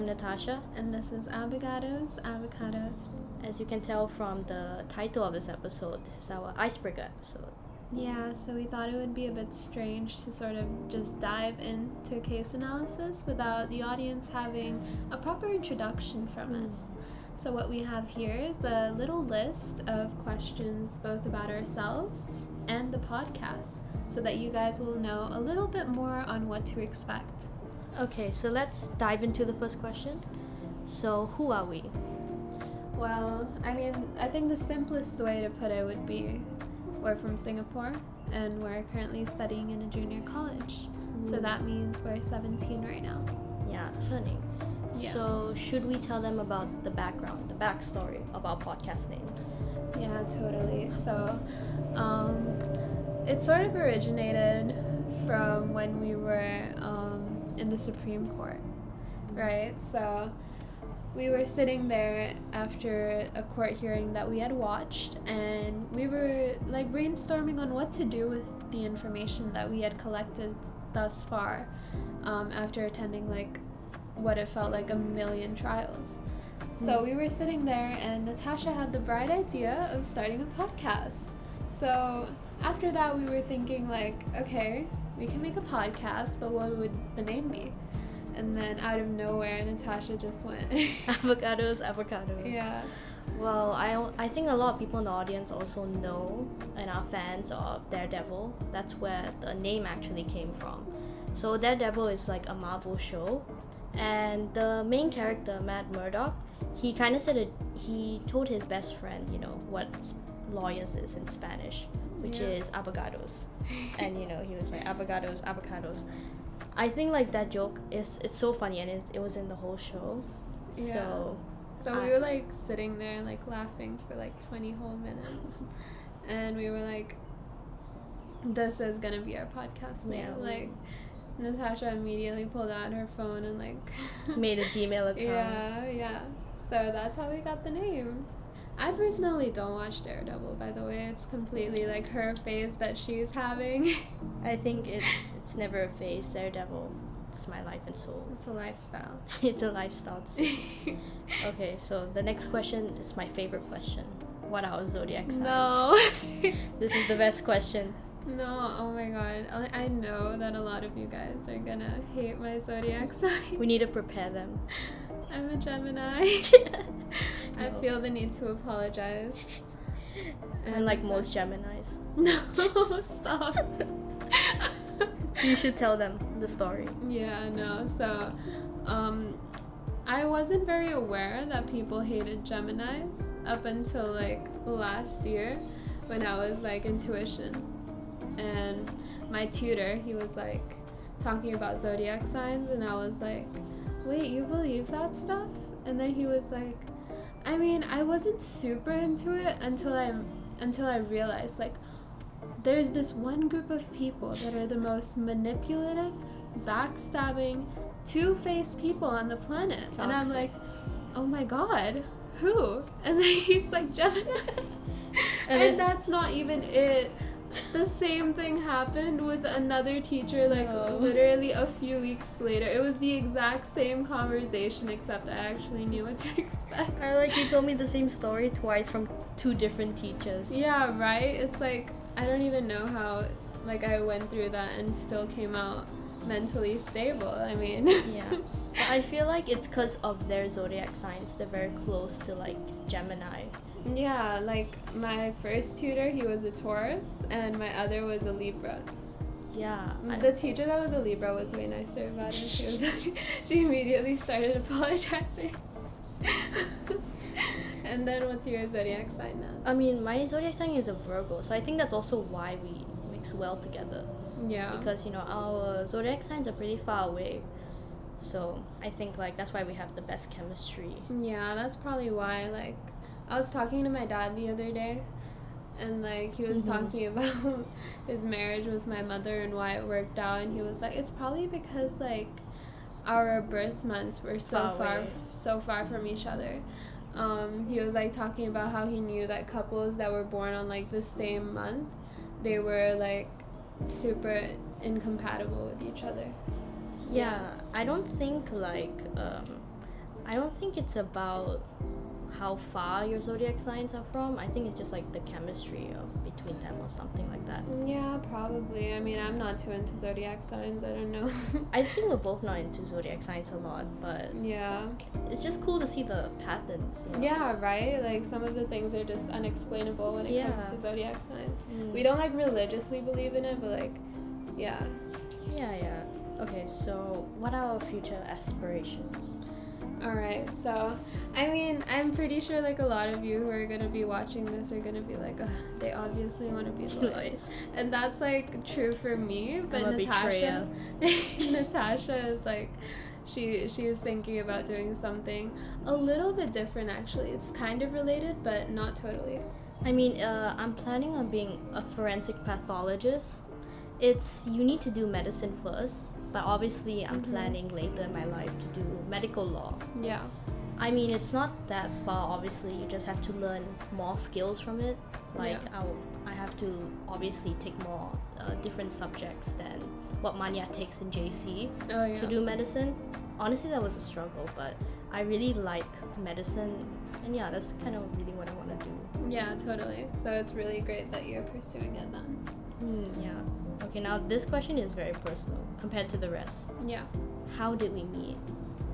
I'm Natasha. And this is Avocados, Avocados. As you can tell from the title of this episode, this is our icebreaker episode. Yeah, so we thought it would be a bit strange to sort of just dive into case analysis without the audience having a proper introduction from mm. us. So, what we have here is a little list of questions both about ourselves and the podcast so that you guys will know a little bit more on what to expect. Okay, so let's dive into the first question. So, who are we? Well, I mean, I think the simplest way to put it would be we're from Singapore and we're currently studying in a junior college. Ooh. So that means we're 17 right now. Yeah, turning. Yeah. So, should we tell them about the background, the backstory of our podcast name? Yeah, totally. So, um, it sort of originated from when we were um, in the Supreme Court, right? So we were sitting there after a court hearing that we had watched, and we were like brainstorming on what to do with the information that we had collected thus far um, after attending like what it felt like a million trials. So we were sitting there, and Natasha had the bright idea of starting a podcast. So after that, we were thinking, like, okay, we can make a podcast, but what would the name be? And then out of nowhere, Natasha just went avocados, avocados. Yeah. Well, I, I think a lot of people in the audience also know and are fans of Daredevil. That's where the name actually came from. So Daredevil is like a Marvel show, and the main character Matt Murdock, he kind of said it. He told his best friend, you know, what lawyers is in Spanish, which yeah. is avocados, and you know he was like avocados, avocados. I think like that joke is it's so funny and it, it was in the whole show. Yeah. So so I, we were like sitting there like laughing for like 20 whole minutes. And we were like this is going to be our podcast name. Yeah, like Natasha immediately pulled out her phone and like made a Gmail account. Yeah, yeah. So that's how we got the name. I personally don't watch Daredevil, by the way. It's completely like her phase that she's having. I think it's it's never a phase. Daredevil, it's my life and soul. It's a lifestyle. it's a lifestyle. okay, so the next question is my favorite question. What are zodiac signs? No. this is the best question. No, oh my god. I know that a lot of you guys are gonna hate my zodiac sign. We need to prepare them. I'm a Gemini. I feel the need to apologize. And like most Geminis. No, stop. you should tell them the story. Yeah, no. So, um, I wasn't very aware that people hated Geminis up until like last year when I was like in tuition. And my tutor, he was like talking about zodiac signs, and I was like, wait, you believe that stuff? And then he was like, I mean, I wasn't super into it until I until I realized like there's this one group of people that are the most manipulative, backstabbing, two-faced people on the planet. Toxic. And I'm like, "Oh my god, who?" And then he's like, "Gemini." and, and that's not even it the same thing happened with another teacher like oh. literally a few weeks later. It was the exact same conversation except i actually knew what to expect. I like you told me the same story twice from two different teachers. Yeah right? It's like i don't even know how like i went through that and still came out mentally stable i mean. Yeah. I feel like it's because of their zodiac signs they're very close to like gemini yeah, like my first tutor, he was a Taurus, and my other was a Libra. Yeah. The I... teacher that was a Libra was way nicer about it. She was like, she immediately started apologizing. and then what's your zodiac sign now? I mean, my zodiac sign is a Virgo, so I think that's also why we mix well together. Yeah. Because you know our zodiac signs are pretty far away. So I think like that's why we have the best chemistry. Yeah, that's probably why like I was talking to my dad the other day, and like he was mm-hmm. talking about his marriage with my mother and why it worked out, and he was like, it's probably because like our birth months were so far, far so far from each other. Um, he was like talking about how he knew that couples that were born on like the same month, they were like super incompatible with each other. Yeah, I don't think like um, I don't think it's about how far your zodiac signs are from. I think it's just like the chemistry of between them or something like that. Yeah, probably. I mean, I'm not too into zodiac signs. I don't know. I think we're both not into zodiac signs a lot, but yeah. it's just cool to see the patterns. You know? Yeah, right? Like some of the things are just unexplainable when it Yeah. comes to zodiac signs. Mm. We don't like religiously believe in it, but like, yeah. Yeah, yeah. Okay, so what are our future aspirations? All right. So, I mean, I'm pretty sure like a lot of you who are gonna be watching this are gonna be like, they obviously want to be lawyers, and that's like true for me. But Natasha, Natasha is like, she she is thinking about doing something a little bit different. Actually, it's kind of related, but not totally. I mean, uh, I'm planning on being a forensic pathologist. It's you need to do medicine first, but obviously I'm Mhm. planning later in my life to do medical law. Yeah. I mean, it's not that far. Obviously, you just have to learn more skills from it. Like Yeah. I'll, I have to obviously take more uh, different subjects than what Manya takes in JC Oh yeah. to do medicine. Honestly, that was a struggle, but I really like medicine, and yeah, that's kind of really what I want to do. Yeah, totally. So it's really great that you're pursuing it then. Hmm, yeah. Okay, now this question is very personal compared to the rest. Yeah. How did we meet?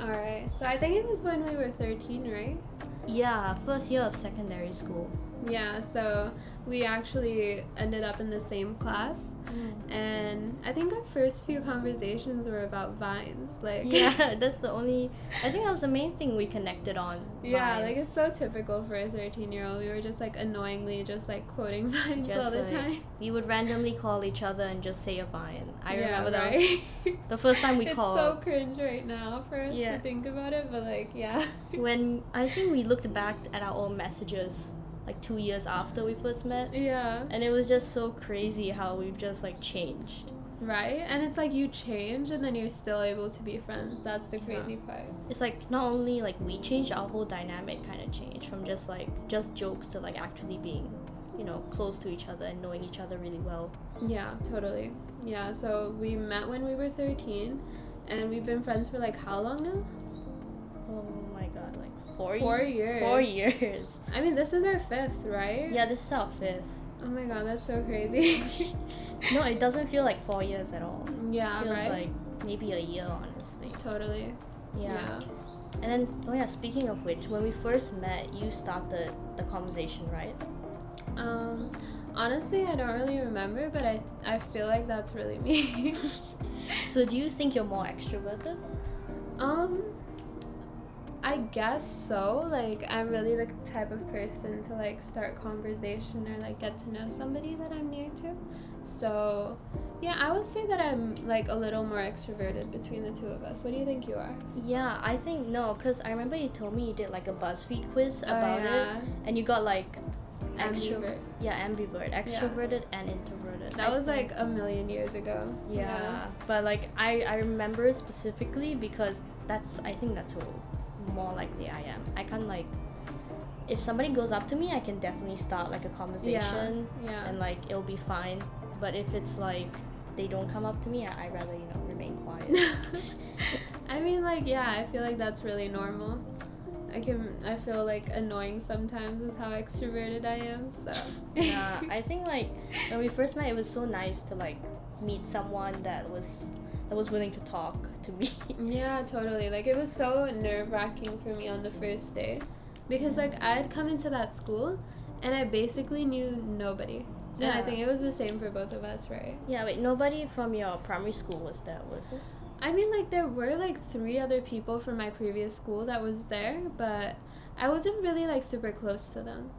All right. So I think it was when we were 13, right? Yeah, first year of secondary school. Yeah. So we actually ended up in the same class, mm. and I think our first few conversations were about vines. Like. Yeah, that's the only. I think that was the main thing we connected on. Yeah, like it's so typical for a 13 year old. We were just like annoyingly just like quoting vines Just, all the like, time. we would randomly call each other and just say a vine. I Yeah, remember that was the first time we it's called. It's so cringe right now for us Yeah. to think about it, but like, yeah. when I think we looked back at our own messages like two years after we first met, yeah. and it was just so crazy how we've just like changed. Right? And it's like you change and then you're still able to be friends. That's the crazy part. It's like not only like we changed, our whole dynamic kind of changed from just like just jokes to like actually being, you know, close to each other and knowing each other really well. Yeah, totally. Yeah, so we met when we were 13 and we've been friends for like how long now? Like four Four ye- years. Four years. I mean, this is our fifth, right? Yeah, this is our fifth. Oh my god, that's so crazy. No, it doesn't feel like four years at all. yeah, It feels right? like maybe a year, honestly. totally. Yeah. And then, oh yeah, speaking of which, when we first met, you started the conversation, right? Um, honestly, I don't really remember, but I, I feel like that's really me. So, do you think you're more extroverted? um, I guess so. Like, I'm really the type of person to like start conversation or like get to know somebody that I'm near to. So, yeah, I would say that I'm like a little more extroverted between the two of us. What do you think you are? Yeah, I think no, because I remember you told me you did like a BuzzFeed quiz oh, about oh, yeah. it, and you got like extro- Ambivert. yeah, ambivert, extroverted and introverted. That I was think. like a million years ago. Yeah, but like I I remember specifically because that's I think that's who more likely I am. I can like if somebody goes up to me, I can definitely start like a conversation Yeah. and like it'll be fine. But if it's like they don't come up to me, I I'd rather you know remain quiet. I mean, like, yeah, I feel like that's really normal. I can, I feel like annoying sometimes with how extroverted I am. So yeah, I think like when we first met, it was so nice to like meet someone that was that was willing to talk to me. yeah, totally. Like it was so nerve wracking for me on the first day, because like I'd come into that school, and I basically knew nobody. And I think it was the same for both of us, right? yeah, wait, nobody from your primary school was there, was it? I mean, like, there were like three other people from my previous school that was there, but I wasn't really like super close to them.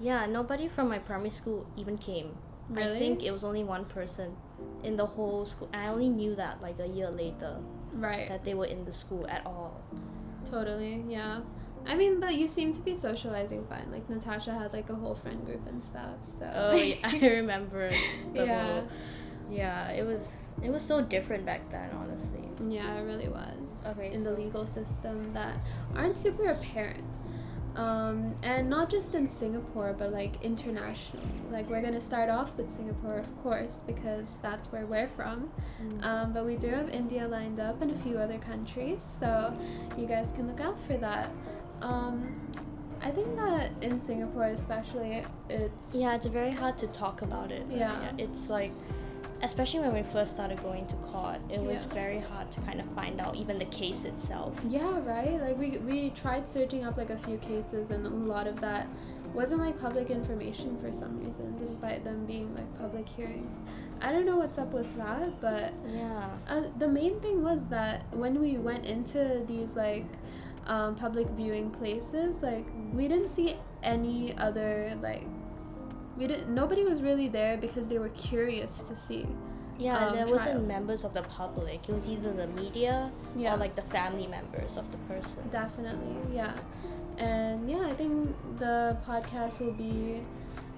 Yeah, nobody from my primary school even came. Really? I think it was only one person in the whole school. I only knew that like a year later Right. that they were in the school at all. Totally, yeah. I mean, but you seem to be socializing fine. Like Natasha had like a whole friend group and stuff. So. Oh, yeah, I remember. The Yeah. whole, yeah, it was it was so different back then, honestly. Yeah, it really was. Okay, In the legal system that aren't super apparent. Um, and not just in Singapore, but like international. Like we're gonna start off with Singapore, of course, because that's where we're from. Mm. Um, but we do have India lined up and a few other countries, so you guys can look out for that. Um, I think that in Singapore, especially, it's Yeah, it's very hard to talk about it. Yeah. It's like, especially when we first started going to court, it was Yeah. very hard to kind of find out even the case itself. Yeah, right. Like we we tried searching up like a few cases, and a lot of that wasn't like public information for some reason, despite them being like public hearings. I don't know what's up with that, but Yeah. uh, the main thing was that when we went into these like um, public viewing places, like we didn't see any other like we didn't. Nobody was really there because they were curious to see. Yeah, um, there wasn't members of the public. It was either the media Yeah. or like the family members of the person. Definitely, yeah. And yeah, I think the podcast will be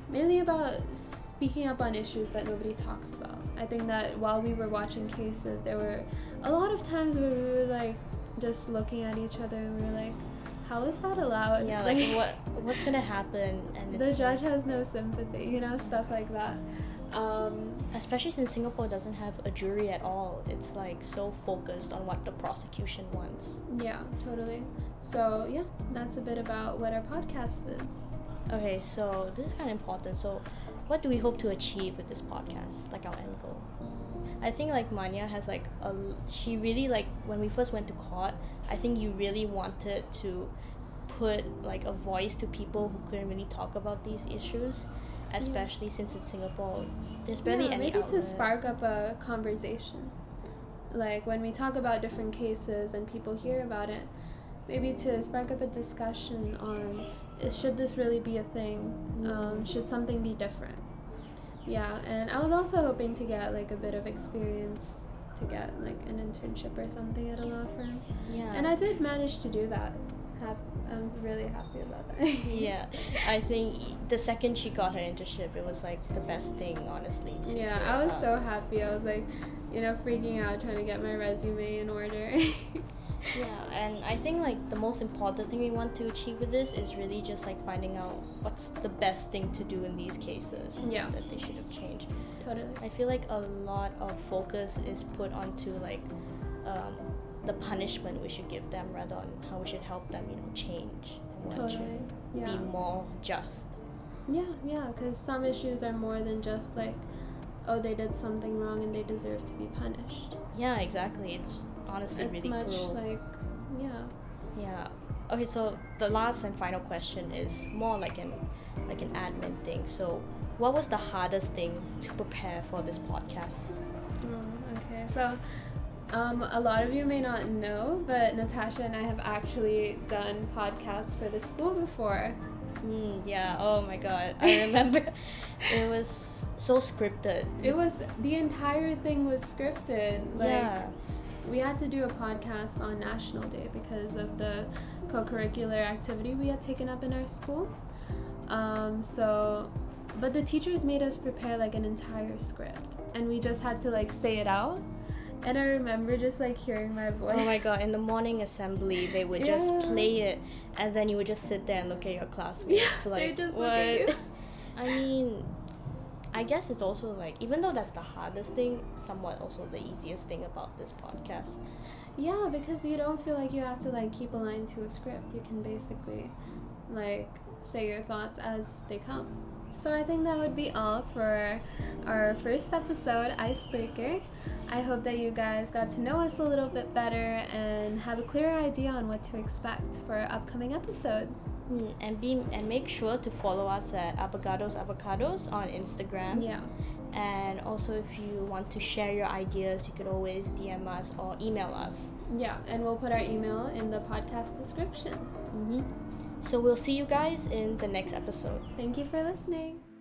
mainly about speaking up on issues that nobody talks about. I think that while we were watching cases, there were a lot of times where we were like just looking at each other and we were like, how is that allowed? Yeah, like what what's gonna happen? And the judge like- has no sympathy, you know, stuff like that. Um, especially since Singapore doesn't have a jury at all. It's like so focused on what the prosecution wants. yeah, totally. So yeah, that's a bit about what our podcast is. Okay, so this is kind of important. So, what do we hope to achieve with this podcast? Like our end goal. I think like Manya has like a she really like when we first went to court. I think you really wanted to put like a voice to people who couldn't really talk about these issues, especially since in Singapore. There's barely yeah, any maybe to spark up a conversation. Like when we talk about different cases and people hear about it maybe to spark up a discussion on is, should this really be a thing? Um, should something be different yeah and i was also hoping to get like a bit of experience to get like an internship or something at a law firm Yeah. and i did manage to do that i was really happy about that yeah, I think the second she got her internship, it was like the best thing, honestly. Yeah, I was so happy. I was like, you know, freaking out trying to get my resume in order. And I think like the most important thing we want to achieve with this is really just like finding out what's the best thing to do in these cases. Yeah. That they should have changed. totally. I feel like a lot of focus is put onto like um, the punishment we should give them rather on how we should help them, you know, change and what Totally. should Yeah. be more just. Yeah, yeah, because some issues are more than just like, oh, they did something wrong and they deserve to be punished. Yeah, exactly. It's honestly it's really much like, yeah. Yeah. Okay, so the last and final question is more like an like an admin thing. So, what was the hardest thing to prepare for this podcast? Oh, okay. So, um, a lot of you may not know, but Natasha and I have actually done podcasts for the school before. Mm, yeah. Oh my god. I remember it was so scripted. It was the entire thing was scripted. Like, yeah. We had to do a podcast on National Day because of the co-curricular activity we had taken up in our school. Um, so, but the teachers made us prepare like an entire script, and we just had to like say it out. And I remember just like hearing my voice. Oh my god, in the morning assembly, they would just play it and then you would just sit there and look at your classmates. Yeah, like, just what? look at you. I mean, I guess it's also like, even though that's the hardest thing, somewhat also the easiest thing about this podcast. Yeah, because you don't feel like you have to like keep a line to a script. You can basically like say your thoughts as they come. So I think that would be all for our first episode, Icebreaker. I hope that you guys got to know us a little bit better and have a clearer idea on what to expect for upcoming episodes. Mm, and be and make sure to follow us at Avocados Avocados on Instagram. Yeah. And also, if you want to share your ideas, you could always DM us or email us. Yeah, and we'll put our email in the podcast description. Mm-hmm. So we'll see you guys in the next episode. Thank you for listening.